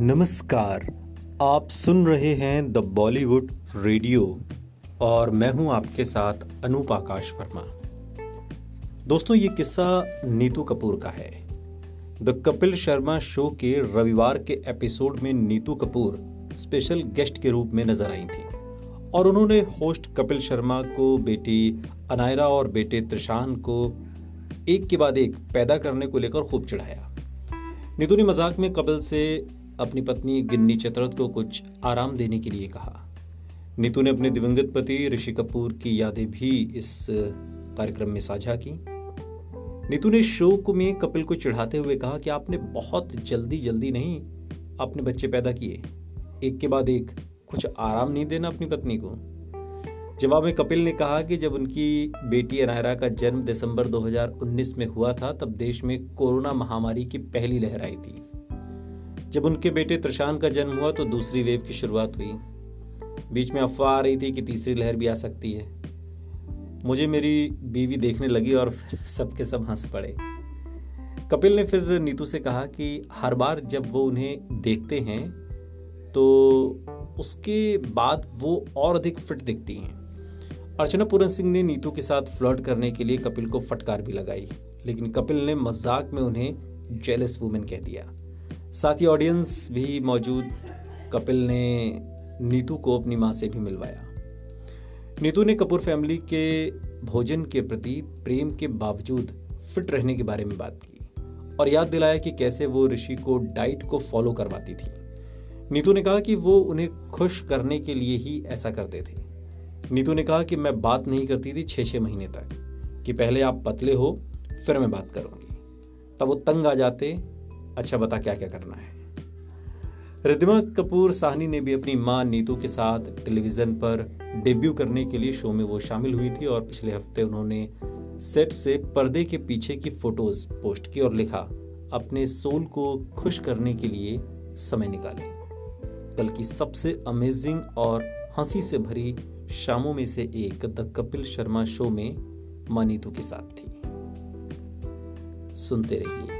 नमस्कार, आप सुन रहे हैं द बॉलीवुड रेडियो और मैं हूँ आपके साथ अनूप आकाश वर्मा। दोस्तों, ये किस्सा नीतू कपूर का है। द कपिल शर्मा शो के रविवार के एपिसोड में नीतू कपूर स्पेशल गेस्ट के रूप में नज़र आई थी और उन्होंने होस्ट कपिल शर्मा को, बेटी अनायरा और बेटे त्रिशान को एक के बाद एक पैदा करने को लेकर खूब चढ़ाया। नीतू ने मज़ाक में कपिल से अपनी पत्नी गिन्नी चतरथ को कुछ आराम देने के लिए कहा। नीतू ने अपने दिवंगत पति ऋषि कपूर की यादें भी इस कार्यक्रम में साझा की। नीतू ने शो को में कपिल को चिढ़ाते हुए कहा कि आपने बहुत जल्दी जल्दी नहीं अपने बच्चे पैदा किए। एक के बाद एक, कुछ आराम नहीं देना अपनी पत्नी को। जवाब में कपिल ने कहा कि जब उनकी बेटी अनायरा का जन्म दिसंबर 2019 में हुआ था, तब देश में कोरोना महामारी की पहली लहर आई थी। जब उनके बेटे त्रिशान का जन्म हुआ तो दूसरी वेव की शुरुआत हुई। बीच में अफवाह आ रही थी कि तीसरी लहर भी आ सकती है। मुझे मेरी बीवी देखने लगी और फिर सबके सब हंस पड़े। कपिल ने फिर नीतू से कहा कि हर बार जब वो उन्हें देखते हैं तो उसके बाद वो और अधिक फिट दिखती हैं। अर्चना पूरन सिंह ने नीतू के साथ फ्लर्ट करने के लिए कपिल को फटकार भी लगाई, लेकिन कपिल ने मज़ाक में उन्हें जेलस वुमेन कह दिया। साथ ही ऑडियंस भी मौजूद। कपिल ने नीतू को अपनी माँ से भी मिलवाया। नीतू ने कपूर फैमिली के भोजन के प्रति प्रेम के बावजूद फिट रहने के बारे में बात की और याद दिलाया कि कैसे वो ऋषि को डाइट को फॉलो करवाती थी। नीतू ने कहा कि वो उन्हें खुश करने के लिए ही ऐसा करते थे। नीतू ने कहा कि मैं बात नहीं करती थी छः छः महीने तक, कि पहले आप पतले हो, फिर मैं बात करूँगी। तब वो तंग आ जाते अच्छा बता क्या क्या करना है। रिद्धिमा कपूर साहनी ने भी अपनी माँ नीतू के साथ टेलीविज़न पर डेब्यू करने के लिए शो में वो शामिल हुई थी और पिछले हफ़्ते उन्होंने सेट से पर्दे के पीछे की फ़ोटोज़ पोस्ट की और लिखा, अपने सोल को खुश करने के लिए समय निकाले। कल की सबसे अमेजिंग और हँसी से भरी शामों में से एक द कपिल शर्मा शो में माँ नीतू के साथ थी। सुनते रहिए।